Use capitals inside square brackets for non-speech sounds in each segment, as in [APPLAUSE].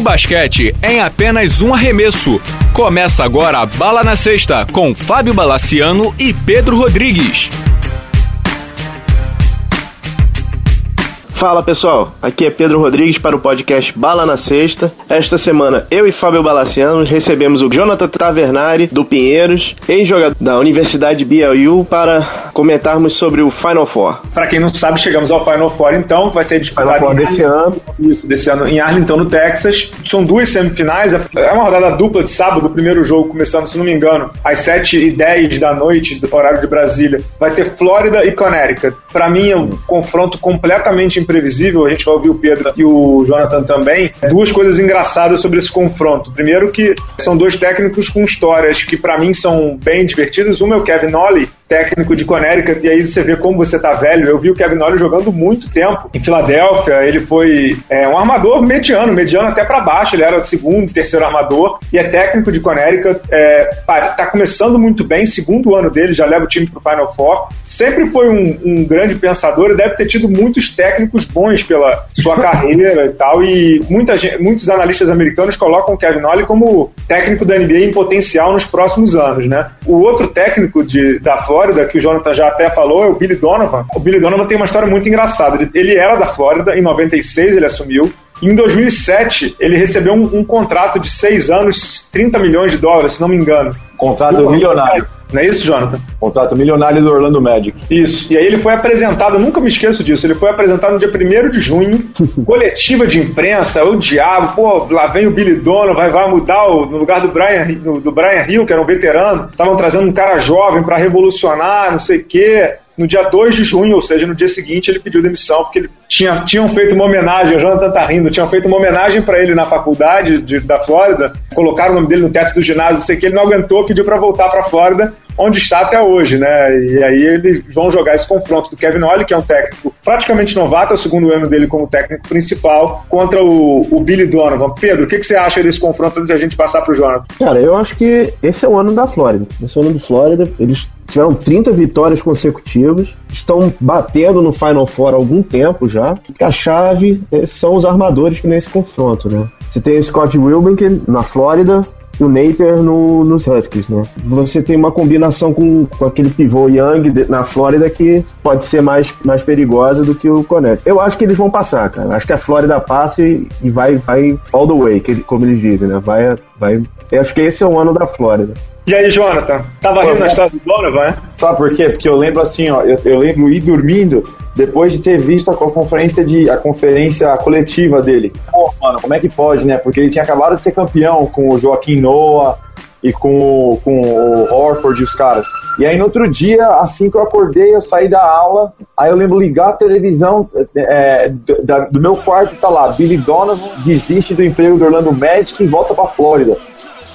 O basquete em apenas um arremesso. Começa agora a Bala na Sexta com Fábio Balaciano e Pedro Rodrigues. Fala pessoal, aqui é Pedro Rodrigues para o podcast Bala na Sexta. Esta semana eu e Fábio Balaciano recebemos o Jonathan Tavernari do Pinheiros, ex-jogador da Universidade BLU, para comentarmos sobre o Final Four. Para quem não sabe, chegamos ao Final Four então, que vai ser disputado desse ano. Isso, desse ano em Arlington, no Texas. São duas semifinais, é uma rodada dupla de sábado, o primeiro jogo começando, se não me engano, às 7h10 da noite, do horário de Brasília. Vai ter Flórida e Connecticut. Para mim é um confronto completamente imprevisível, a gente vai ouvir o Pedro e o Jonathan também. Duas coisas engraçadas sobre esse confronto. Primeiro que são dois técnicos com histórias que para mim são bem divertidas. Uma é o Kevin Ollie, técnico de Connecticut, e aí você vê como você tá velho. Eu vi o Kevin Ollie jogando muito tempo em Filadélfia, ele foi é, um armador mediano, mediano até para baixo, ele era o segundo, terceiro armador, e é técnico de Connecticut, é, tá começando muito bem, segundo ano dele, já leva o time pro Final Four. Sempre foi um, um grande pensador e deve ter tido muitos técnicos bons pela sua [LAUGHS] carreira e tal, e muita gente, muitos analistas americanos colocam o Kevin Ollie como técnico da NBA em potencial nos próximos anos, né? O outro técnico de, da Flórida Flórida, que o Jonathan já até falou, é o Billy Donovan. O Billy Donovan tem uma história muito engraçada. Ele, ele era da Flórida, em 96 ele assumiu. Em 2007, ele recebeu um, um, contrato de seis anos, 30 milhões de dólares, se não me engano. Contrato milionário. Não é isso, Jonathan? Contrato milionário do Orlando Magic. Isso. E aí ele foi apresentado, nunca me esqueço disso, ele foi apresentado no dia 1 de junho, [LAUGHS] coletiva de imprensa, o diabo, pô, lá vem o Billy Dono, vai, vai mudar o, no lugar do Brian, do Brian Hill, que era um veterano, estavam trazendo um cara jovem para revolucionar, não sei o quê. No dia 2 de junho, ou seja, no dia seguinte, ele pediu demissão porque ele tinha, tinham feito uma homenagem, o Jonathan tá rindo, tinham feito uma homenagem para ele na faculdade de, da Flórida, colocaram o nome dele no teto do ginásio, não sei o que, ele não aguentou, pediu para voltar para Flórida, onde está até hoje, né? E aí eles vão jogar esse confronto do Kevin Ollie, que é um técnico praticamente novato, é o segundo ano dele como técnico principal, contra o, o Billy Donovan. Pedro, o que, que você acha desse confronto antes de a gente passar para o Jonathan? Cara, eu acho que esse é o ano da Flórida. Esse é o ano do Flórida. Eles tiveram 30 vitórias consecutivas, estão batendo no Final Four há algum tempo já. A chave eh, são os armadores nesse confronto, né? Você tem o Scott Wilbeck na Flórida, o Napier no, nos Huskies, né? Você tem uma combinação com, com aquele pivô Young de, na Flórida que pode ser mais, mais perigosa do que o Connect. Eu acho que eles vão passar, cara. Acho que a Flórida passa e, e vai, vai all the way, que, como eles dizem, né? Vai, vai. Eu acho que esse é o ano da Flórida. E aí, Jonathan? Tava rindo na história do Donovan, né? Sabe por quê? Porque eu lembro assim, ó, eu, eu lembro ir dormindo depois de ter visto a conferência de a conferência coletiva dele. Pô, mano, como é que pode, né? Porque ele tinha acabado de ser campeão com o Joaquim Noah e com, o, com o Horford e os caras. E aí no outro dia, assim que eu acordei, eu saí da aula, aí eu lembro ligar a televisão é, do, da, do meu quarto, tá lá, Billy Donovan desiste do emprego do Orlando Magic e volta pra Flórida.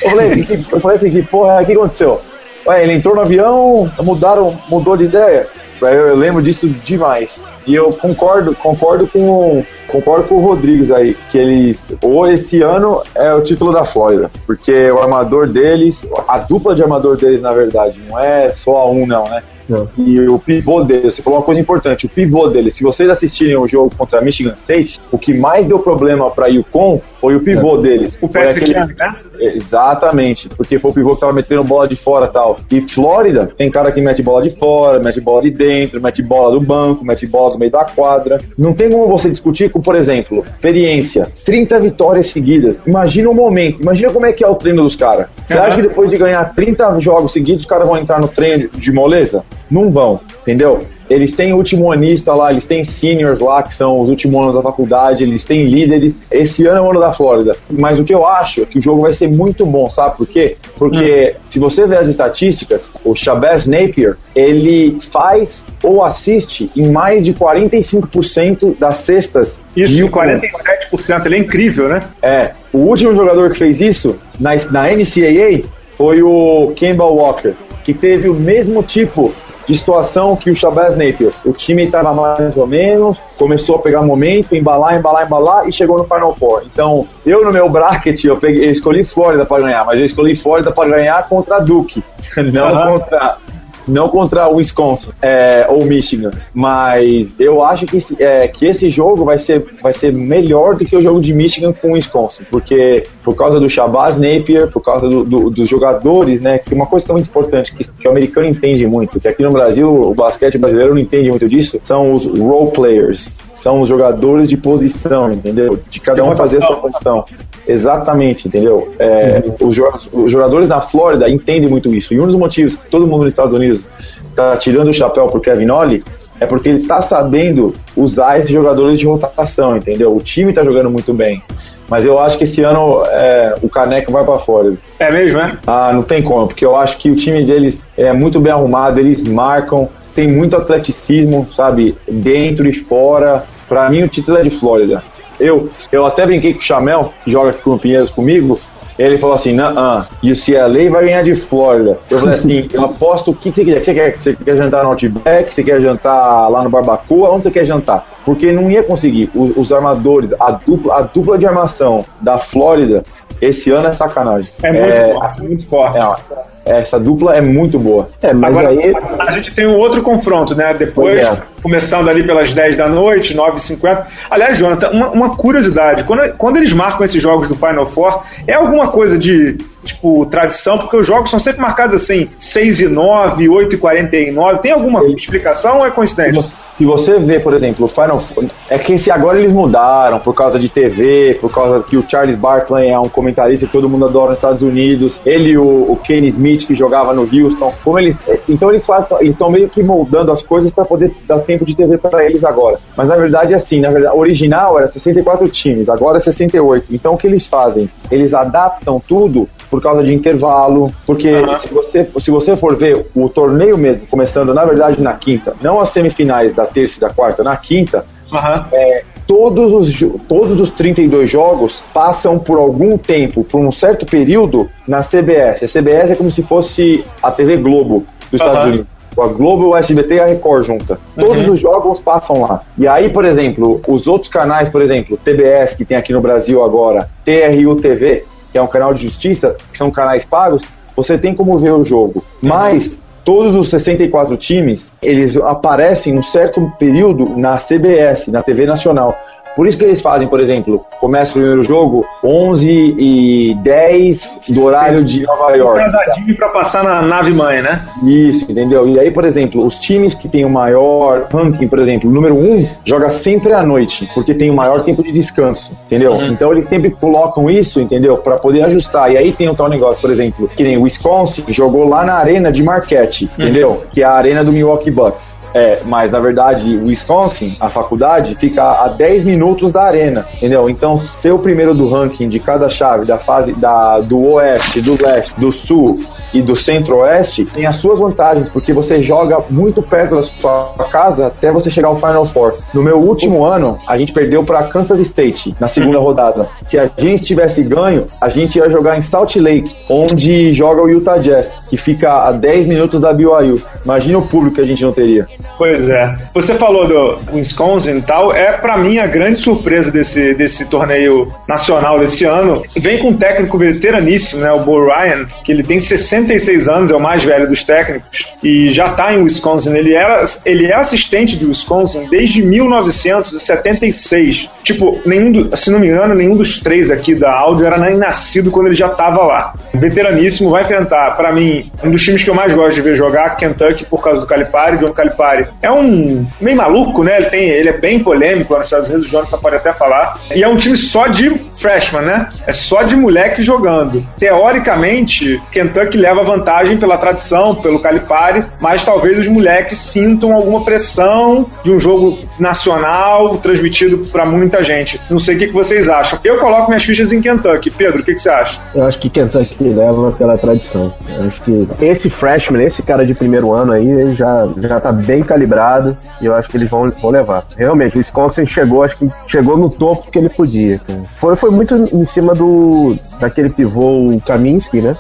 Eu falei, que, eu falei assim, que porra, o que aconteceu? Ué, ele entrou no avião, mudaram, mudou de ideia. Eu, eu lembro disso demais. E eu concordo, concordo com, concordo com o Rodrigues aí, que eles, ou esse ano é o título da Flórida, porque o armador deles, a dupla de armador deles, na verdade, não é só a um, não, né? Não. E o pivô dele, você falou uma coisa importante, o pivô dele, se vocês assistirem o jogo contra Michigan State, o que mais deu problema para Yukon foi o pivô é. deles. O Patrick aquele... Young, né? Exatamente, porque foi o pivô que tava metendo bola de fora e tal. E Flórida tem cara que mete bola de fora, mete bola de dentro, mete bola do banco, mete bola do meio da quadra. Não tem como você discutir com, por exemplo, experiência, 30 vitórias seguidas. Imagina o um momento, imagina como é que é o treino dos caras. Você uhum. acha que depois de ganhar 30 jogos seguidos, os caras vão entrar no treino de moleza? Não vão, entendeu? Eles têm último anista lá, eles têm seniors lá, que são os últimos anos da faculdade, eles têm líderes. Esse ano é o ano da Flórida. Mas o que eu acho é que o jogo vai ser muito bom, sabe por quê? Porque hum. se você ver as estatísticas, o Shabazz Napier, ele faz ou assiste em mais de 45% das cestas. Isso, 47%, ele é incrível, né? É. O último jogador que fez isso na, na NCAA foi o Kemba Walker, que teve o mesmo tipo de situação que o Shabazz Napier. O time estava mais ou menos, começou a pegar momento, embalar, embalar, embalar e chegou no Final Four. Então, eu no meu bracket, eu, peguei, eu escolhi Flórida para ganhar, mas eu escolhi Flórida para ganhar contra Duke, [LAUGHS] não contra não contra o Wisconsin é, ou Michigan, mas eu acho que esse, é, que esse jogo vai ser, vai ser melhor do que o jogo de Michigan com o Wisconsin, porque por causa do Shabazz Napier, por causa do, do, dos jogadores, né? Que uma coisa que é muito importante, que, que, o americano entende muito, que aqui no Brasil o basquete brasileiro não entende muito disso, são os role players são os jogadores de posição, entendeu? De cada um fazer a sua posição. Exatamente, entendeu? É, uhum. os, os, jogadores da Flórida entendem muito isso. E um dos motivos que todo mundo nos Estados Unidos está tirando o chapéu pro Kevin Ollie é porque ele está sabendo usar esses jogadores de rotação, entendeu? O time está jogando muito bem. Mas eu acho que esse ano é, o Caneco vai para fora. É mesmo, é? Ah, não tem como, porque eu acho que o time deles é muito bem arrumado, eles marcam, tem muito atleticismo, sabe? Dentro e fora. Para mim, o título é de Flórida. Eu, eu até brinquei com o Chamel, que joga aqui com o Pinheiros comigo. Ele falou assim: não, e o CLA vai ganhar de Flórida. Eu falei assim: eu aposto o que você quer. Você quer, você quer jantar no Outback? Você quer jantar lá no Barbacoa? Onde você quer jantar? Porque não ia conseguir. Os, os armadores, a dupla, a dupla de armação da Flórida, esse ano é sacanagem. É muito é, forte, muito forte. É, essa dupla é muito boa. É, mas Agora, aí. A gente tem um outro confronto, né? Depois, é. começando ali pelas 10 da noite, 9h50. Aliás, Jonathan, uma, uma, curiosidade: quando, quando eles marcam esses jogos do Final Four, é alguma coisa de, tipo, tradição? Porque os jogos são sempre marcados assim, 6 e 9, 8 e 49. Tem alguma explicação ou é coincidência? Se você vê, por exemplo, o Final é que se agora eles mudaram por causa de TV, por causa que o Charles Barkley é um comentarista que todo mundo adora nos Estados Unidos, ele e o, o Kenny Smith que jogava no Houston, como eles, então eles estão meio que moldando as coisas para poder dar tempo de TV para eles agora. Mas na verdade é assim, na verdade, original era 64 times, agora é 68. Então o que eles fazem? Eles adaptam tudo por causa de intervalo, porque uhum. se, você, se você for ver o torneio mesmo, começando na verdade na quinta, não as semifinais da terça e da quarta, na quinta, uhum. é, todos, os, todos os 32 jogos passam por algum tempo, por um certo período, na CBS. A CBS é como se fosse a TV Globo dos uhum. Estados Unidos. A Globo, o SBT e a Record junta. Todos uhum. os jogos passam lá. E aí, por exemplo, os outros canais, por exemplo, TBS, que tem aqui no Brasil agora, TRU TV, que é um canal de justiça, que são canais pagos, você tem como ver o jogo. Mas todos os 64 times, eles aparecem um certo período na CBS, na TV Nacional. Por isso que eles fazem, por exemplo, começa o primeiro jogo 11 e 10 do horário de Nova York. Um para passar na nave mãe, né? Isso, entendeu? E aí, por exemplo, os times que têm o maior ranking, por exemplo, o número 1 joga sempre à noite, porque tem o maior tempo de descanso, entendeu? Uhum. Então eles sempre colocam isso, entendeu? Para poder ajustar. E aí tem um tal negócio, por exemplo, que nem o Wisconsin jogou lá na arena de Marquette, entendeu? Uhum. Que é a arena do Milwaukee Bucks. É, mas na verdade, Wisconsin, a faculdade, fica a 10 minutos da arena, entendeu? Então, ser o primeiro do ranking de cada chave da fase da, do oeste, do leste, do sul e do centro-oeste tem as suas vantagens, porque você joga muito perto da sua casa até você chegar ao Final Four. No meu último ano, a gente perdeu para Kansas State na segunda rodada. Se a gente tivesse ganho, a gente ia jogar em Salt Lake, onde joga o Utah Jazz, que fica a 10 minutos da BYU. Imagina o público que a gente não teria. Pois é. Você falou do Wisconsin e tal, é para mim a grande surpresa desse, desse torneio nacional desse ano. Vem com um técnico veteraníssimo, né, o Bo Ryan, que ele tem 66 anos, é o mais velho dos técnicos, e já tá em Wisconsin. Ele, era, ele é assistente de Wisconsin desde 1976. Tipo, nenhum do, se não me engano, nenhum dos três aqui da áudio era nem nascido quando ele já tava lá. Veteraníssimo, vai enfrentar, para mim, um dos times que eu mais gosto de ver jogar, Kentucky, por causa do Calipari, John Calipari é um meio maluco, né? Ele, tem, ele é bem polêmico lá nos Estados Unidos, o Jonathan pode até falar. E é um time só de freshman, né? É só de moleque jogando. Teoricamente, Kentucky leva vantagem pela tradição, pelo Calipari, mas talvez os moleques sintam alguma pressão de um jogo nacional transmitido para muita gente. Não sei o que, vocês acham. Eu coloco minhas fichas em Kentucky. Pedro, o que, você acha? Eu acho que Kentucky leva pela tradição. Eu acho que esse freshman, esse cara de primeiro ano aí, ele já, já tá bem calibrado e eu acho que eles vão, vão levar. Realmente, o Wisconsin chegou, acho que chegou no topo que ele podia. Foi, foi muito em cima do daquele pivô Kaminsky, né?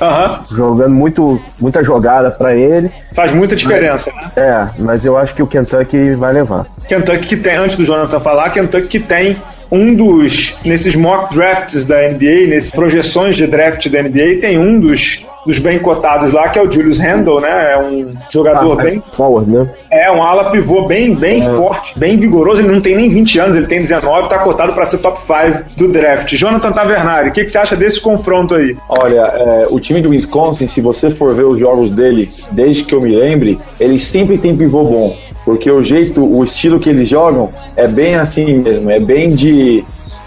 Uhum. Jogando muito, muita jogada para ele. Faz muita diferença, mas, né? É, mas eu acho que o Kentucky vai levar. Kentucky que tem, antes do Jonathan falar, Kentucky que tem um dos, nesses mock drafts da NBA, nessas projeções de draft da NBA, tem um dos, dos bem cotados lá, que é o Julius Randle, né? É um jogador Ah, bem. Forward, né? É, um ala pivô bem, bem forte, bem vigoroso. Ele não tem nem 20 anos, ele tem 19, tá cotado para ser top 5 do draft. Jonathan Tavernari, o que, que você acha desse confronto aí? Olha, é, o time do Wisconsin, se você for ver os jogos dele, desde que eu me lembre, ele sempre tem pivô bom. Porque o jeito, o estilo que eles jogam é bem assim mesmo, é bem de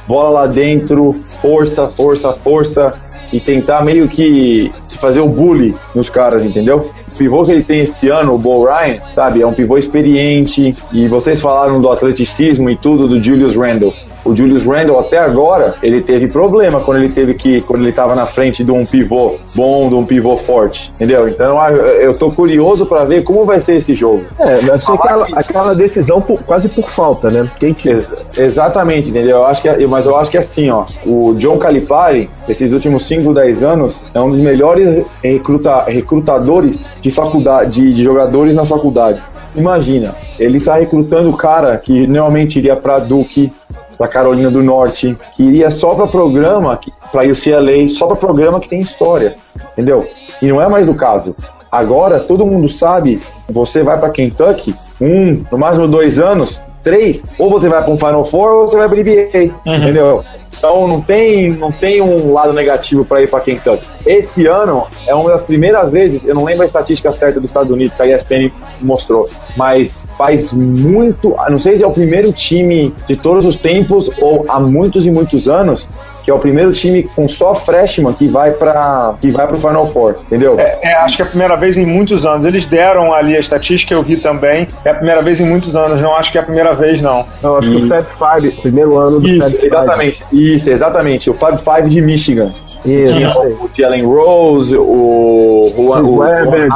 bola lá dentro, força, força, força, e tentar meio que fazer o bully nos caras, entendeu? O pivô que ele tem esse ano, o Bo Ryan, sabe, é um pivô experiente, e vocês falaram do atleticismo e tudo do Julius Randle. O Julius Randle até agora, ele teve problema quando ele teve que, quando ele estava na frente de um pivô bom, de um pivô forte, entendeu? Então eu, eu tô curioso para ver como vai ser esse jogo. É, vai ser aquela, aquela decisão por- quase por falta, né? Quem que Ex- exatamente, entendeu? Eu acho que, é- mas eu acho que é assim, ó. O John Calipari, esses últimos 5, 10 anos, é um dos melhores recruta, recrutadores de faculdade, de, de jogadores nas faculdades. Imagina, ele está recrutando o cara que normalmente iria para Duke, para Carolina do Norte, que iria só para programa, para UCLA, só para programa que tem história, entendeu? E não é mais o caso. Agora todo mundo sabe, você vai para Kentucky, um, no máximo dois anos, três, ou você vai para um Final Four ou você vai para NBA, entendeu? Então não tem, não tem um lado negativo para ir para Kentucky. Esse ano é uma das primeiras vezes, eu não lembro a estatística certa dos Estados Unidos que a ESPN mostrou, mas faz muito, não sei se é o primeiro time de todos os tempos ou há muitos e muitos anos que é o primeiro time com só freshman que vai para que vai para o Final Four, entendeu? É, é, acho que é a primeira vez em muitos anos. Eles deram ali a estatística, eu vi também. É a primeira vez em muitos anos, não acho que é a primeira vez, não. Eu acho que o Fab Five, primeiro ano do Isso, Fab Five. exatamente. Isso, exatamente. O Fab Five de Michigan. Isso, Tinha o Jalen Rose, o Juan, o Webber.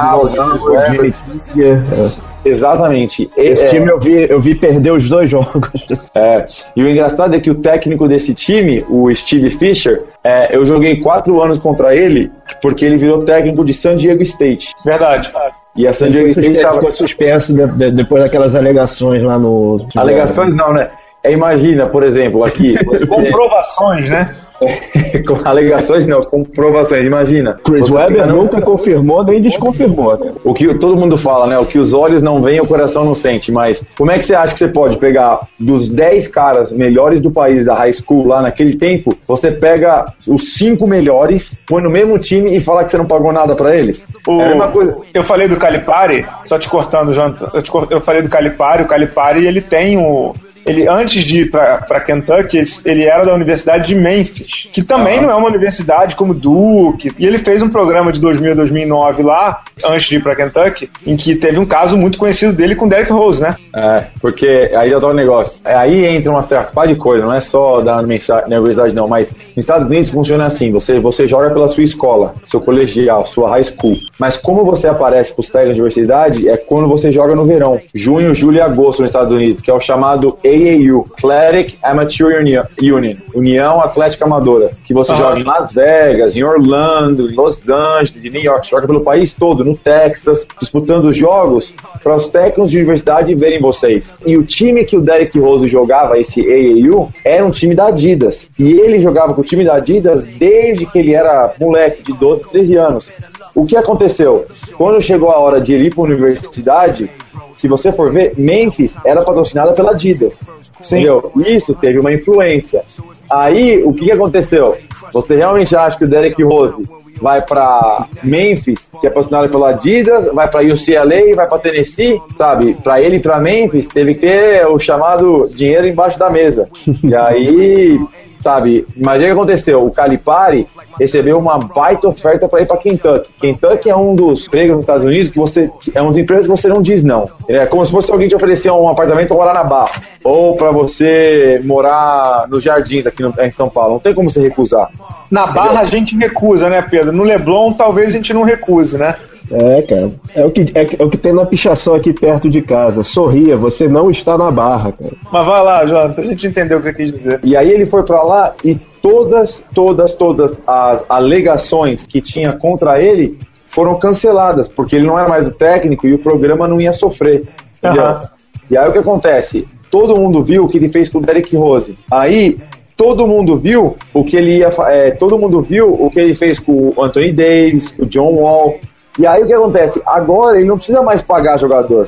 Jimmy Kissinger, é. Exatamente. Esse É, time eu vi, eu vi perder os dois [LAUGHS] jogos. é. E o engraçado é que o técnico desse time, o Steve Fisher, é, eu joguei quatro anos contra ele porque ele virou técnico de San Diego State. Verdade. E a San Diego State estava suspenso de- de- depois daquelas alegações lá no. Alegações não, né? É, imagina, por exemplo, aqui. [LAUGHS] Comprovações, né? [LAUGHS] com alegações não, com provações. Imagina. Chris Webber no- nunca confirmou nem desconfirmou. né? O que todo mundo fala, né? O que os olhos não veem, o coração não sente. Mas como é que você acha que você pode pegar dos 10 caras melhores do país da high school lá naquele tempo, você pega os cinco melhores, põe no mesmo time e fala que você não pagou nada pra eles? O- É a mesma coisa. Eu falei do Calipari, só te cortando, Jonathan. Eu, te eu falei do Calipari, o Calipari ele tem o. Ele, antes de ir pra Kentucky, ele, era da Universidade de Memphis, que também não é uma universidade como Duke. E ele fez um programa de 2000 a 2009 lá, antes de ir pra Kentucky, em que teve um caso muito conhecido dele com Derrick Rose, né? É, porque aí já tá o negócio. É, Aí entra uma par de coisa, não é só da universidade não, mas nos Estados Unidos funciona assim, você, você joga pela sua escola, seu colegial, sua high school. Mas como você aparece pros técnicos de universidade é quando você joga no verão, junho, julho e agosto nos Estados Unidos, que é o chamado AAU, Athletic Amateur Union, União Atlética Amadora, que você Aham. joga em Las Vegas, em Orlando, em Los Angeles, em New York, joga pelo país todo, no Texas, disputando os jogos para os técnicos de universidade verem vocês. E o time que o Derek Rose jogava, esse AAU, era um time da Adidas. E ele jogava com o time da Adidas desde que ele era moleque, de 12, 13 anos. O que aconteceu? Quando chegou a hora de ele ir para a universidade, se você for ver, Memphis era patrocinada pela Adidas. Entendeu? Isso teve uma influência. Aí, o que, que aconteceu? Você realmente acha que o Derek Rose vai para Memphis, que é patrocinado pela Adidas, vai para UCLA, vai para Tennessee, sabe? Para ele ir para Memphis, teve que ter o chamado dinheiro embaixo da mesa. E aí, sabe? Imagina o que aconteceu. O Calipari recebeu uma baita oferta para ir para Kentucky. Kentucky é um dos empregos nos Estados Unidos que você é um dos empregos que você não diz não. É como se fosse alguém te oferecer um apartamento para morar na Barra ou para você morar nos Jardins aqui no- em São Paulo. Não tem como você recusar. Na Barra a gente recusa, né, Pedro? No Leblon talvez a gente não recuse, né? É, cara. É o, que, é, é o que tem na pichação aqui perto de casa. Sorria, você não está na barra, cara. Mas vai lá, Jonathan, a gente entendeu o que você quis dizer. E aí ele foi para lá e todas, todas, todas as alegações que tinha contra ele foram canceladas, porque ele não era mais o técnico e o programa não ia sofrer. Aham. E aí o que acontece? todo mundo viu o que ele fez com o Derek Rose. Aí todo mundo viu o que ele ia, é, todo mundo viu o que ele fez com o Anthony Davis, o John Wall. E aí o que acontece? Agora ele não precisa mais pagar jogador.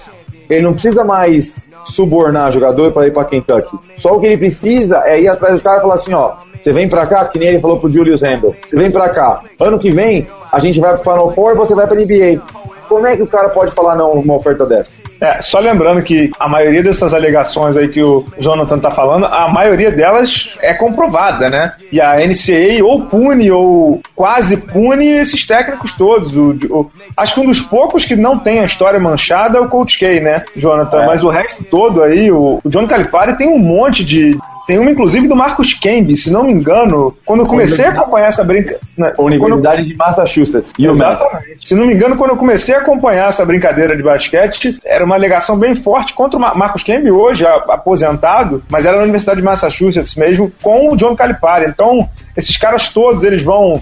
Ele não precisa mais subornar jogador para ir para Kentucky. Só o que ele precisa é ir atrás do cara e falar assim, ó, você vem pra cá, que nem ele falou pro Julius Randle. Você vem pra cá. Ano que vem, a gente vai pro Final Four e você vai pra NBA. Como é que o cara pode falar não numa oferta dessa? É, só lembrando que a maioria dessas alegações aí que o Jonathan tá falando, a maioria delas é comprovada, né? E a NCAA ou pune ou quase pune esses técnicos todos. O, o, acho que um dos poucos que não tem a história manchada é o Coach K, né, Jonathan? É. Mas o resto todo aí, o, o John Calipari tem um monte de tem uma, inclusive, do Marcos Kembe, se não me engano, quando eu comecei a acompanhar essa brincadeira. Né, Universidade eu... de Massachusetts. Exatamente. Se não me engano, quando eu comecei a acompanhar essa brincadeira de basquete, era uma alegação bem forte contra o Marcos Kembe, hoje aposentado, mas era na Universidade de Massachusetts mesmo, com o John Calipari. Então, esses caras todos, eles vão,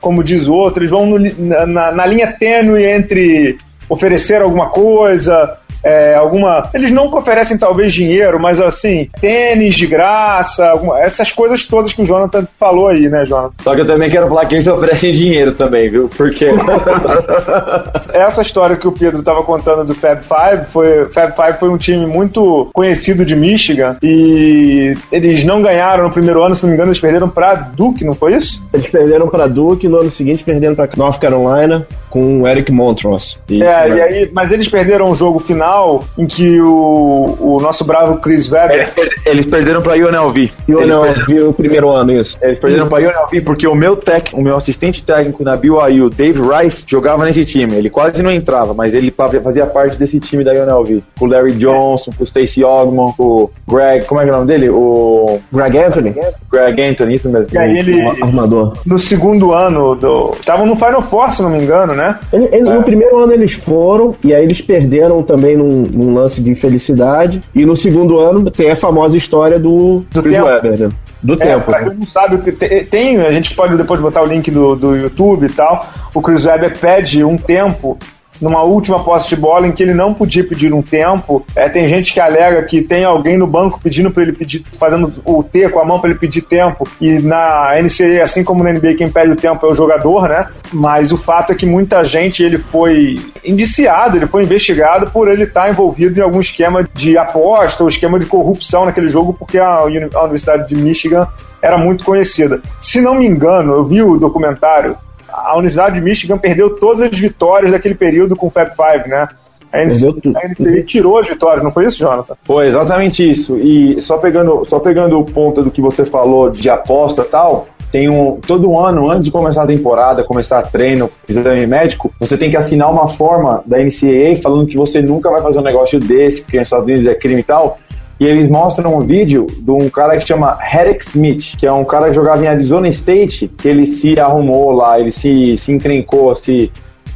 como diz o outro, eles vão no, na, na linha tênue entre oferecer alguma coisa, é, alguma. Eles não oferecem talvez dinheiro, mas assim, tênis de graça, alguma... essas coisas todas que o Jonathan falou aí, né, Jonathan? Só que eu também quero falar que eles oferecem dinheiro também, viu? Porque. [LAUGHS] Essa história que o Pedro estava contando do Fab Five foi. Fab Five foi um time muito conhecido de Michigan e eles não ganharam no primeiro ano, se não me engano, eles perderam para Duke, não foi isso? Eles perderam para Duke no ano seguinte perderam para North Carolina com o Eric Montross. é, né? e aí, mas eles perderam o jogo final final em que o, o nosso bravo Chris Webber. Eles, eles perderam pra UNLV. UNLV o primeiro ano, isso. Eles perderam isso. pra UNLV porque o meu tec, o meu assistente técnico na BYU, Dave Rice, jogava nesse time. Ele quase não entrava, mas ele fazia parte desse time da UNLV. Com o Larry Johnson, com o Stacey Ogman, com o Greg, como é que é o nome dele? O Greg Anthony. Greg Anthony, isso mesmo. E aí ele, armador. No segundo ano do, estavam no Final Four, se não me engano, né? Ele, ele, é. No primeiro ano eles foram e aí eles perderam também num, num, lance de infelicidade. E no segundo ano tem a famosa história do, do Chris Webber, né? Do é, tempo. Pra né? quem não sabe o que tem, a gente pode depois botar o link do, do YouTube e tal. O Chris Webber pede um tempo numa última posse de bola em que ele não podia pedir um tempo. É, tem gente que alega que tem alguém no banco pedindo para ele pedir, fazendo o T com a mão para ele pedir tempo. E na NCAA, assim como na NBA, quem pede o tempo é o jogador, né? Mas o fato é que muita gente ele foi indiciado, ele foi investigado por ele estar envolvido em algum esquema de aposta ou esquema de corrupção naquele jogo, porque a Universidade de Michigan era muito conhecida. Se não me engano, eu vi o documentário a Universidade de Michigan perdeu todas as vitórias daquele período com o Fab Five, né? A NCAA tirou as vitórias, não foi isso, Jonathan? Foi exatamente isso. E só pegando, só pegando o ponto do que você falou de aposta e tal, tem um todo ano antes de começar a temporada, começar treino, exame médico, você tem que assinar uma forma da NCAA falando que você nunca vai fazer um negócio desse, que nos Estados Unidos é crime e tal. E eles mostram um vídeo de um cara que chama Herrick Smith, que é um cara que jogava em Arizona State, que ele se arrumou lá, ele se, se encrencou, se,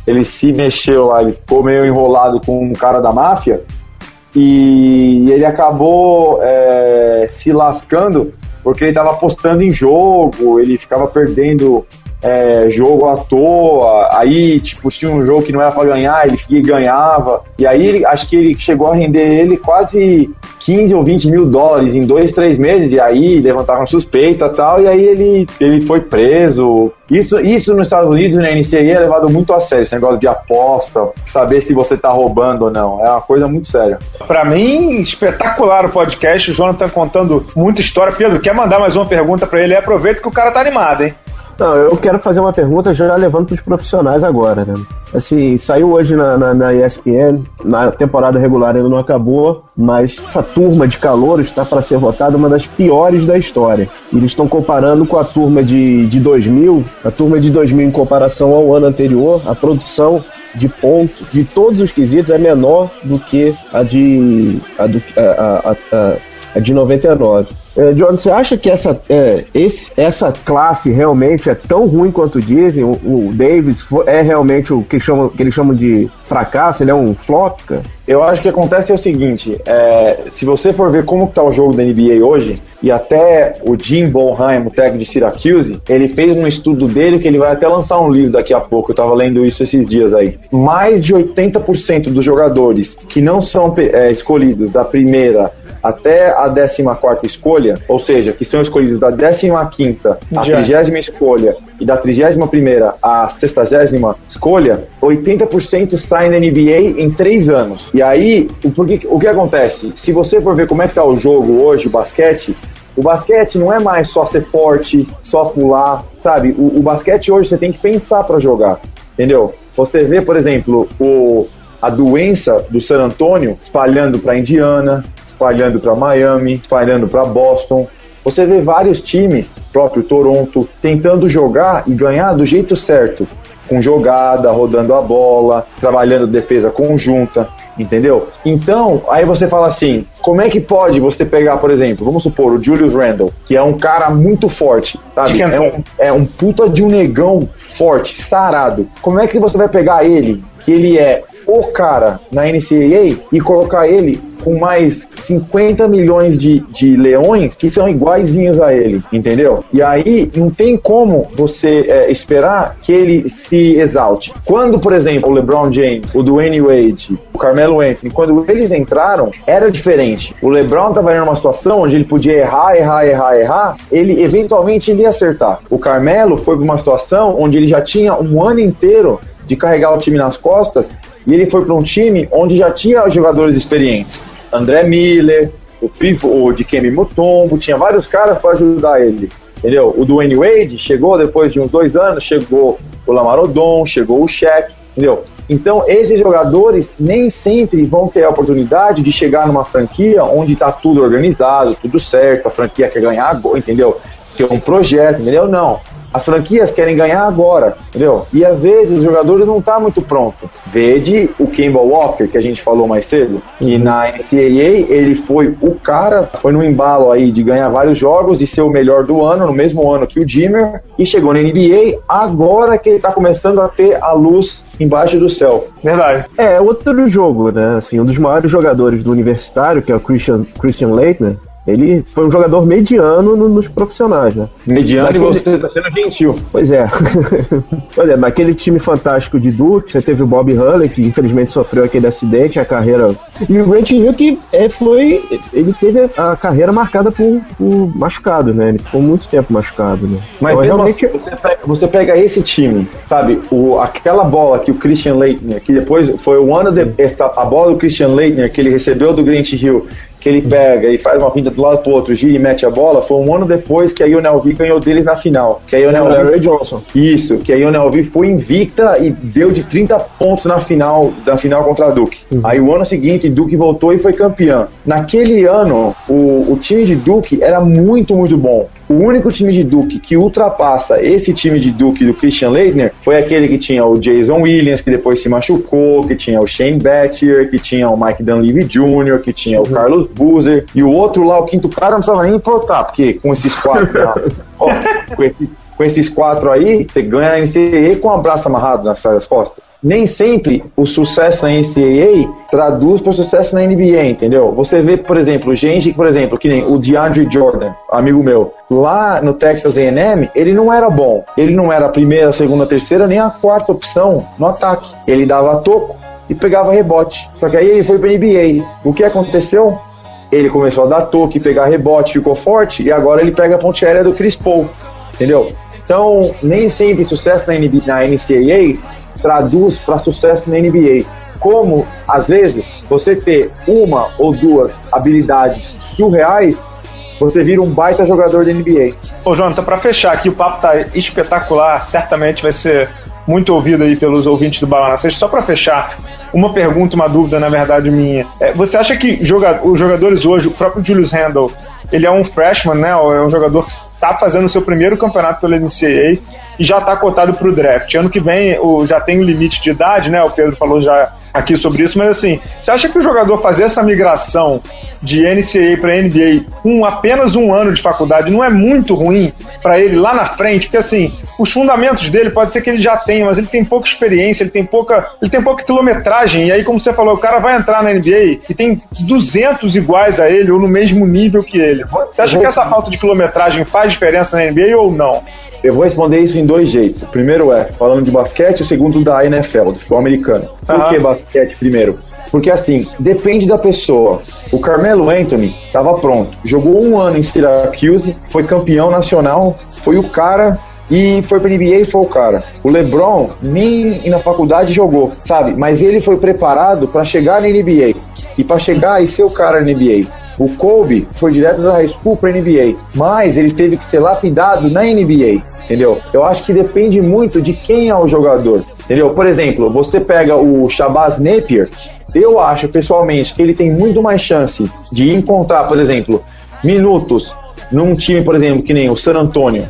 ele se mexeu lá, ele ficou meio enrolado com um cara da máfia. E ele acabou é, se lascando porque ele estava apostando em jogo, ele ficava perdendo é, jogo à toa, aí, tipo, tinha um jogo que não era para ganhar, ele ganhava, e aí acho que ele chegou a render ele quase 15 ou 20 mil dólares em dois, três meses, e aí levantaram suspeita e tal, e aí ele, ele foi preso. Isso, isso nos Estados Unidos, na NCAA, é levado muito a sério, esse negócio de aposta, saber se você tá roubando ou não, é uma coisa muito séria. Para mim, espetacular o podcast, o Jonathan contando muita história. Pedro, quer mandar mais uma pergunta para ele? Aproveita que o cara tá animado, hein? Não, eu quero fazer uma pergunta já levando para os profissionais agora, né? Assim, saiu hoje na, na, na, ESPN, na temporada regular ainda não acabou, mas essa turma de calor está para ser votada uma das piores da história. Eles estão comparando com a turma de, de 2000, a turma de 2000 em comparação ao ano anterior, a produção de pontos de todos os quesitos é menor do que a de a, do, a, a, a, a de 99. É, John, você acha que essa, é, esse, essa classe realmente é tão ruim quanto dizem? O, o Davis é realmente o que, chama, que eles chamam de fracasso? Ele é um flop, cara? Eu acho que acontece é o seguinte: é, se você for ver como está o jogo da NBA hoje, e até o Jim Bonheim, o técnico de Syracuse, ele fez um estudo dele que ele vai até lançar um livro daqui a pouco. Eu estava lendo isso esses dias aí. Mais de 80% dos jogadores que não são é, escolhidos da primeira até a 14 escolha, ou seja, que são escolhidos da 15 à 30 escolha e da 31 à 60 escolha, 80% saem na NBA em 3 anos. E aí, o, porque, o que acontece? Se você for ver como é que tá o jogo hoje, o basquete, o basquete não é mais só ser forte, só pular, sabe? O, o basquete hoje você tem que pensar para jogar, entendeu? Você vê, por exemplo, o, a doença do San Antônio espalhando para Indiana, espalhando para Miami, espalhando para Boston. Você vê vários times, próprio Toronto, tentando jogar e ganhar do jeito certo, com jogada, rodando a bola, trabalhando defesa conjunta entendeu? Então, aí você fala assim, como é que pode você pegar, por exemplo, vamos supor, o Julius Randle, que é um cara muito forte, sabe? É um, é um puta de um negão forte, sarado. Como é que você vai pegar ele, que ele é o cara na NCAA, e colocar ele com mais 50 milhões de, de leões que são iguaizinhos a ele, entendeu? E aí não tem como você é, esperar que ele se exalte. Quando, por exemplo, o LeBron James, o Dwayne Wade, o Carmelo Anthony, quando eles entraram, era diferente. O LeBron estava em uma situação onde ele podia errar, errar, errar, errar, ele eventualmente ele ia acertar. O Carmelo foi para uma situação onde ele já tinha um ano inteiro de carregar o time nas costas e ele foi para um time onde já tinha jogadores experientes. André Miller, o pivô o de Kemi Mutombo, tinha vários caras para ajudar ele. Entendeu? O Dwayne Wade chegou depois de uns dois anos, chegou o Lamar Odom, chegou o Shaq, entendeu? Então, esses jogadores nem sempre vão ter a oportunidade de chegar numa franquia onde está tudo organizado, tudo certo, a franquia quer ganhar, entendeu? Tem um projeto, entendeu? Não. As franquias querem ganhar agora, entendeu? E às vezes o jogador não está muito pronto. Vede o Kemba Walker, que a gente falou mais cedo, que uhum. na NCAA ele foi o cara, foi no embalo aí de ganhar vários jogos, e ser o melhor do ano, no mesmo ano que o Jimmer, e chegou na NBA agora que ele está começando a ter a luz embaixo do céu. Verdade. É, outro jogo, né? Assim, um dos maiores jogadores do universitário, que é o Christian, Christian Leitner, ele foi um jogador mediano no, nos profissionais, né? Mediano Daquele... e você tá sendo gentil. Pois é. [LAUGHS] pois é, naquele time fantástico de Duke, você teve o Bob Hunley, que infelizmente sofreu aquele acidente, a carreira. E o Grant Hill, que é, foi. Ele teve a carreira marcada por, por machucado, né? Ele ficou muito tempo machucado, né? Mas então, realmente. Você pega, você pega, esse time, sabe? O, aquela bola que o Christian Leitner, que depois foi o ano de. A bola do Christian Leitner que ele recebeu do Grant Hill, que ele pega e faz uma pinta do lado pro outro, gira e mete a bola, foi um ano depois que a Ionelvi ganhou deles na final. Que a Ionelvi Johnson. Isso, que a Ionelvi foi invicta e deu de 30 pontos na final, da final contra a Duke. Uhum. Aí o ano seguinte, Duke voltou e foi campeã. Naquele ano, o, o time de Duke era muito, muito bom. O único time de Duke que ultrapassa esse time de Duke do Christian Leitner foi aquele que tinha o Jason Williams, que depois se machucou, que tinha o Shane Battier, que tinha o Mike Dunleavy Jr., que tinha o uhum. Carlos Boozer, e o outro lá, o quinto cara, não precisava nem importar, porque com esses quatro, ó, com, esses, com esses quatro aí, você ganha a NCAA com o um abraço amarrado nas costas nem sempre o sucesso na NCAA traduz para o sucesso na NBA, entendeu? Você vê, por exemplo, gente, por exemplo, que nem o DeAndre Jordan, amigo meu, lá no Texas A&M, ele não era bom. Ele não era a primeira, a segunda, a terceira, nem a quarta opção no ataque. Ele dava toco e pegava rebote. Só que aí ele foi para NBA. O que aconteceu? Ele começou a dar toque, pegar rebote, ficou forte e agora ele pega a ponte aérea do Chris Paul, entendeu? Então, nem sempre sucesso na, NBA, na NCAA traduz para sucesso na NBA. Como, às vezes, você ter uma ou duas habilidades surreais, você vira um baita jogador da NBA. Ô, Jonathan, para fechar aqui, o papo tá espetacular, certamente vai ser muito ouvido aí pelos ouvintes do Bala na Sexta. Só para fechar, uma pergunta, uma dúvida, na verdade, minha. É, você acha que joga os jogadores hoje, o próprio Julius Randle, ele é um freshman, né? É um jogador que está fazendo o seu primeiro campeonato pela NCAA e já está cotado para o draft. Ano que vem o, já tem um limite de idade, né? O Pedro falou já aqui sobre isso, mas assim, você acha que o jogador fazer essa migração de NCAA para NBA com apenas um ano de faculdade não é muito ruim para ele lá na frente? Porque assim, os fundamentos dele pode ser que ele já tenha, mas ele tem pouca experiência, ele tem pouca, ele tem pouca quilometragem, e aí como você falou, o cara vai entrar na NBA e tem 200 iguais a ele ou no mesmo nível que ele. Você acha que essa falta de quilometragem faz diferença na NBA ou não? Eu vou responder isso em dois jeitos. O primeiro é falando de basquete, o segundo da NFL, do futebol americano. Por que basquete? basquete primeiro. Porque assim, depende da pessoa. O Carmelo Anthony estava pronto. Jogou um ano em Syracuse, foi campeão nacional, foi o cara e foi pra NBA e foi o cara. O LeBron nem na faculdade jogou, sabe? Mas ele foi preparado para chegar na NBA e para chegar e ser o cara na NBA. O Kobe foi direto da high school pra NBA, mas ele teve que ser lapidado na NBA, entendeu? Eu acho que depende muito de quem é o jogador, entendeu? Por exemplo, você pega o Shabazz Napier, eu acho pessoalmente que ele tem muito mais chance de encontrar, por exemplo, minutos num time, por exemplo, que nem o San Antonio,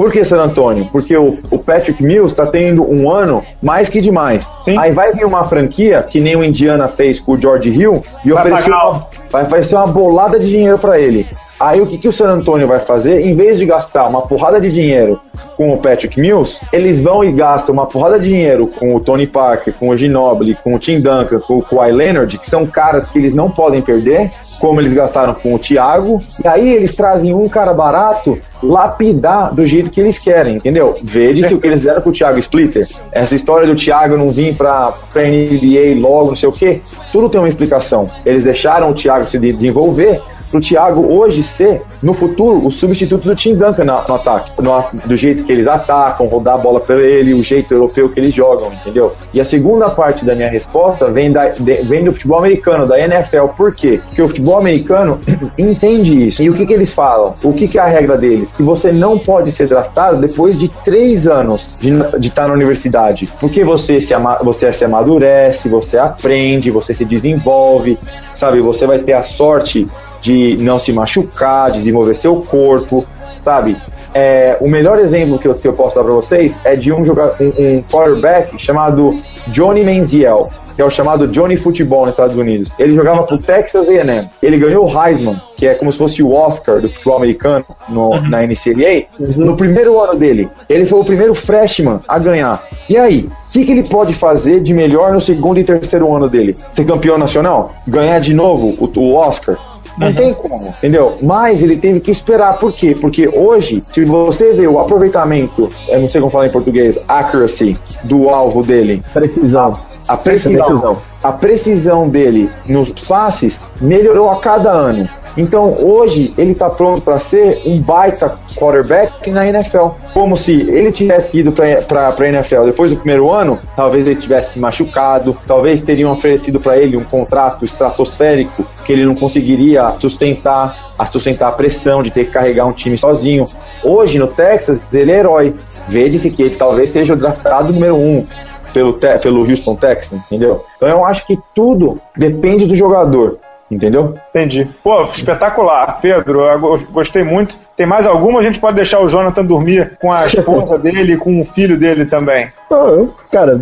por que San Antônio? Porque o, o Patrick Mills está tendo um ano mais que demais. Sim. Aí vai vir uma franquia, que nem o Indiana fez com o George Hill, e vai oferecer uma, vai, ser uma bolada de dinheiro para ele. Aí o que, que o San Antonio vai fazer? Em vez de gastar uma porrada de dinheiro com o Patrick Mills, eles vão e gastam uma porrada de dinheiro com o Tony Parker, com o Ginobili, com o Tim Duncan, com o Kawhi Leonard, que são caras que eles não podem perder, como eles gastaram com o Thiago. E aí eles trazem um cara barato lapidar do jeito que eles querem, entendeu? Veja o que eles fizeram com o Thiago Splitter. Essa história do Thiago não vir pra, pra NBA logo, não sei o quê, tudo tem uma explicação. Eles deixaram o Thiago se desenvolver pro Thiago hoje ser, no futuro, o substituto do Tim Duncan no, no ataque. No, do jeito que eles atacam, rodar a bola para ele, o jeito europeu que eles jogam, entendeu? E a segunda parte da minha resposta vem, da, de, vem do futebol americano, da NFL. Por quê? Porque o futebol americano [CLEARS THROAT] entende isso. E o que, que eles falam? O que, que é a regra deles? Que você não pode ser draftado depois de três anos de estar na universidade. Porque você se, ama, você se amadurece, você aprende, você se desenvolve, sabe? Você vai ter a sorte de não se machucar, desenvolver seu corpo, sabe? É, o melhor exemplo que eu, que eu posso dar para vocês é de um, jogador, um, um quarterback chamado Johnny Manziel, que é o chamado Johnny Futebol nos Estados Unidos. Ele jogava pro Texas A&M. Ele ganhou o Heisman, que é como se fosse o Oscar do futebol americano no, uhum. na NCAA, uhum. no primeiro ano dele. Ele foi o primeiro freshman a ganhar. E aí, o que, que, ele pode fazer de melhor no segundo e terceiro ano dele? Ser campeão nacional? Ganhar de novo o, o Oscar? Não uhum. tem como, entendeu? Mas ele teve que esperar. Por quê? Porque hoje, se você vê o aproveitamento, eu não sei como falar em português, accuracy do alvo dele. Precisão. A precisão, a precisão dele nos passes melhorou a cada ano. Então hoje ele está pronto para ser um baita quarterback na NFL. Como se ele tivesse ido para a NFL depois do primeiro ano, talvez ele tivesse se machucado, talvez teriam oferecido para ele um contrato estratosférico que ele não conseguiria sustentar, a sustentar a pressão de ter que carregar um time sozinho. Hoje no Texas ele é herói. Vede-se que ele talvez seja o draftado número um pelo, pelo Houston Texans, entendeu? Então eu acho que tudo depende do jogador. Entendeu? Entendi. Pô, espetacular. Pedro, gostei muito. Tem mais alguma? A gente pode deixar o Jonathan dormir com a esposa [LAUGHS] dele e com o filho dele também. Oh, cara,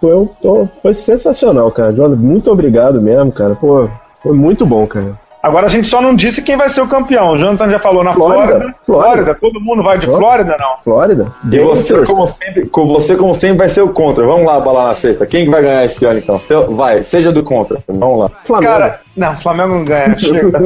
foi, foi sensacional, cara. Jonathan, muito obrigado mesmo, cara. Pô, foi muito bom, cara. Agora a gente só não disse quem vai ser o campeão. O Jonathan já falou na Flórida. Flórida. Todo mundo vai de Flórida, não? Flórida. E você como, sempre, com você, como sempre, vai ser o contra. Vamos lá, balar na sexta. Quem vai ganhar esse ano, então? Vai, seja do contra. Vamos lá. Flamengo. Cara, não, Flamengo não ganha. [LAUGHS] Chega.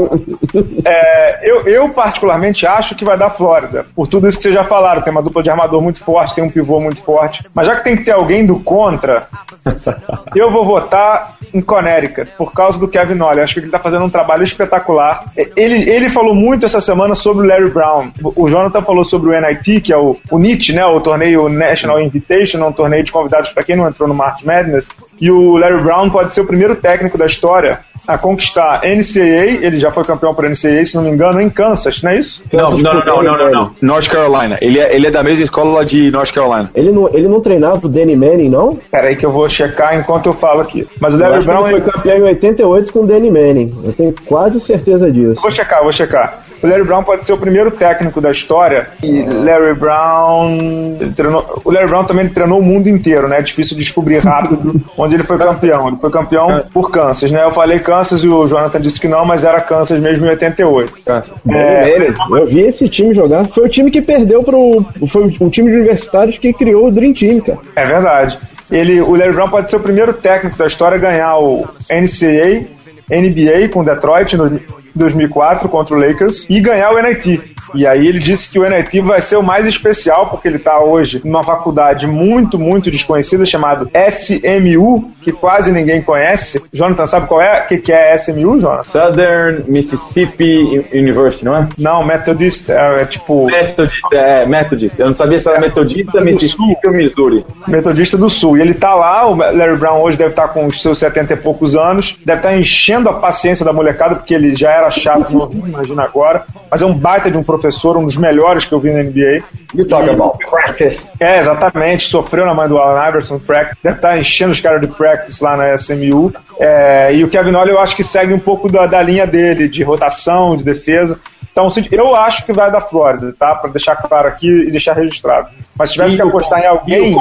é, eu, eu, particularmente, acho que vai dar Flórida. Por tudo isso que vocês já falaram. Tem uma dupla de armador muito forte, tem um pivô muito forte. Mas já que tem que ter alguém do contra, [LAUGHS] eu vou votar em Connecticut, por causa do Kevin Ollie. Acho que ele tá fazendo um trabalho espetacular. Ele, ele falou muito essa semana sobre o Larry Brown. O Jonathan falou sobre o NIT, que é o, o NIT, né? O torneio National Invitation, um torneio de convidados para quem não entrou no March Madness. E o Larry Brown pode ser o primeiro técnico da história a conquistar NCAA, ele já foi campeão por NCAA, se não me engano, em Kansas, não é isso? Não, não, não, não, não, não, North Carolina. Ele é, ele é da mesma escola de North Carolina. Ele não, ele não treinava pro Danny Manning, não? Peraí que eu vou checar enquanto eu falo aqui. Mas o Larry Brown... Ele foi campeão em 88 com o Danny Manning. Eu tenho quase certeza disso. Vou checar, vou checar. O Larry Brown pode ser o primeiro técnico da história. E Larry Brown... Treinou, o Larry Brown também treinou o mundo inteiro, né? É difícil descobrir rápido [LAUGHS] onde ele foi campeão. Ele foi campeão por Kansas, né? Eu falei Kansas e o Jonathan disse que não, mas era Kansas mesmo em 88. Kansas. É, eu vi esse time jogar. Foi o time que perdeu pro. Foi o time de universitários que criou o Dream Team, cara. É verdade. Ele, o Larry Brown pode ser o primeiro técnico da história a ganhar o NCAA, NBA com Detroit no 2004 contra o Lakers e ganhar o NIT. E aí ele disse que o NIT vai ser o mais especial, porque ele está hoje numa faculdade muito, muito desconhecida, chamada SMU, que quase ninguém conhece. Jonathan, sabe qual é? O que, que é SMU, Jonathan? Southern Mississippi University, não é? Não, Methodist, é, é tipo... Methodist, é, Methodist. Eu não sabia se era Metodista, Mississippi ou Missouri. Metodista do Sul. E ele tá lá, o Larry Brown hoje deve estar tá com os seus 70 e poucos anos, deve estar tá enchendo a paciência da molecada, porque ele já era chato novinho, [LAUGHS] imagina agora. Mas é um baita de um professor, um dos melhores que eu vi na NBA. You talk about practice. É, exatamente. Sofreu na mãe do Allen Iverson, practice. Deve estar tá enchendo os caras de practice lá na SMU. É, e o Kevin Ollie eu acho que segue um pouco da, da linha dele, de rotação, de defesa. Então, eu acho que vai da Flórida, tá? Para deixar claro aqui e deixar registrado. Mas se tivesse que apostar em alguém.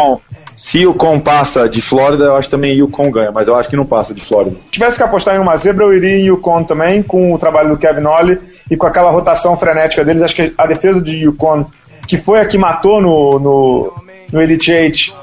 Se o Com passa de Flórida, eu acho também que o Com ganha, mas eu acho que não passa de Flórida. Se tivesse que apostar em uma zebra, eu iria em Yukon também, com o trabalho do Kevin Ollie e com aquela rotação frenética deles. Acho que a defesa de Yukon, que foi a que matou no, no, no Elite Eight,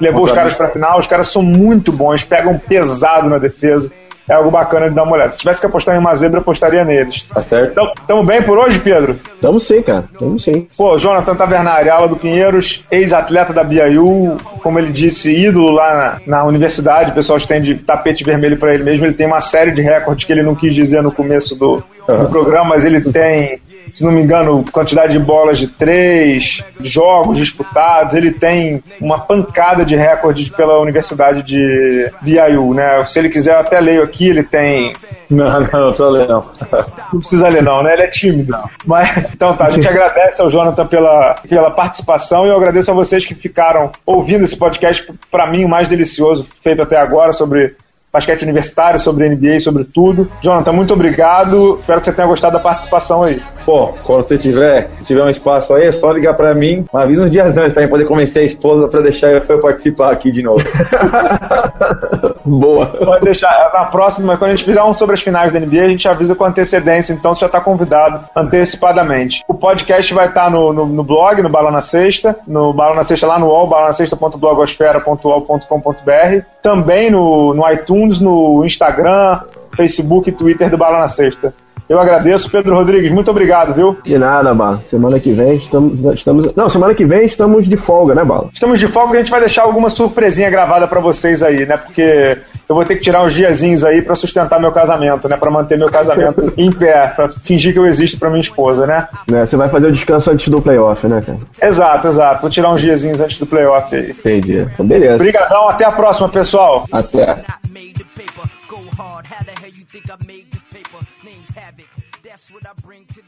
levou os caras para a final. Os caras são muito bons, pegam pesado na defesa é algo bacana de dar uma olhada. Se tivesse que apostar em uma zebra, apostaria neles. Tá certo. Então, tamo bem por hoje, Pedro? Tamo sim, cara. Tamo sim. Pô, Jonathan Tavernari, ala do Pinheiros, ex-atleta da BIU, como ele disse, ídolo lá na, na universidade, o pessoal estende tapete vermelho para ele mesmo. Ele tem uma série de recordes que ele não quis dizer no começo do, do programa, mas ele tem se não me engano, quantidade de bolas de três, jogos disputados, ele tem uma pancada de recordes pela Universidade de BYU, né? Se ele quiser, eu até leio aqui, ele tem [LAUGHS] não, não, não precisa ler, não. Não precisa ler, não, né? Ele é tímido. Mas, então tá, a gente [LAUGHS] agradece ao Jonathan pela, pela participação e eu agradeço a vocês que ficaram ouvindo esse podcast, para mim, o mais delicioso feito até agora sobre basquete universitário, sobre NBA, sobre tudo. Jonathan, muito obrigado. Espero que você tenha gostado da participação aí. Pô, quando você tiver, tiver um espaço aí, é só ligar pra mim. Avisa uns dias antes pra mim poder convencer a esposa pra deixar eu participar aqui de novo. [LAUGHS] Boa. Pode deixar. Na próxima, quando a gente fizer um sobre as finais da NBA, a gente avisa com antecedência, então você já tá convidado antecipadamente. O podcast vai estar tá no, no, no, blog, no Bala na Sexta, no Bala na Sexta lá no UOL, balanasexta.blogosfera.uol.com.br, também no, no iTunes no Instagram, Facebook e Twitter do Bala na Sexta. Eu agradeço, Pedro Rodrigues. Muito obrigado, viu? De nada, Bala. Semana que vem estamos, estamos. Não, semana que vem estamos de folga, né, Bala? Estamos de folga e a gente vai deixar alguma surpresinha gravada para vocês aí, né? Porque eu vou ter que tirar uns diazinhos aí para sustentar meu casamento, né? Para manter meu casamento [LAUGHS] em pé, para fingir que eu existo para minha esposa, né? né? Você vai fazer o descanso antes do playoff, né, cara? Exato, exato. Vou tirar uns diazinhos antes do playoff aí. Entendi. Então, beleza. Obrigadão, até a próxima, pessoal. Até. That's what I bring to the.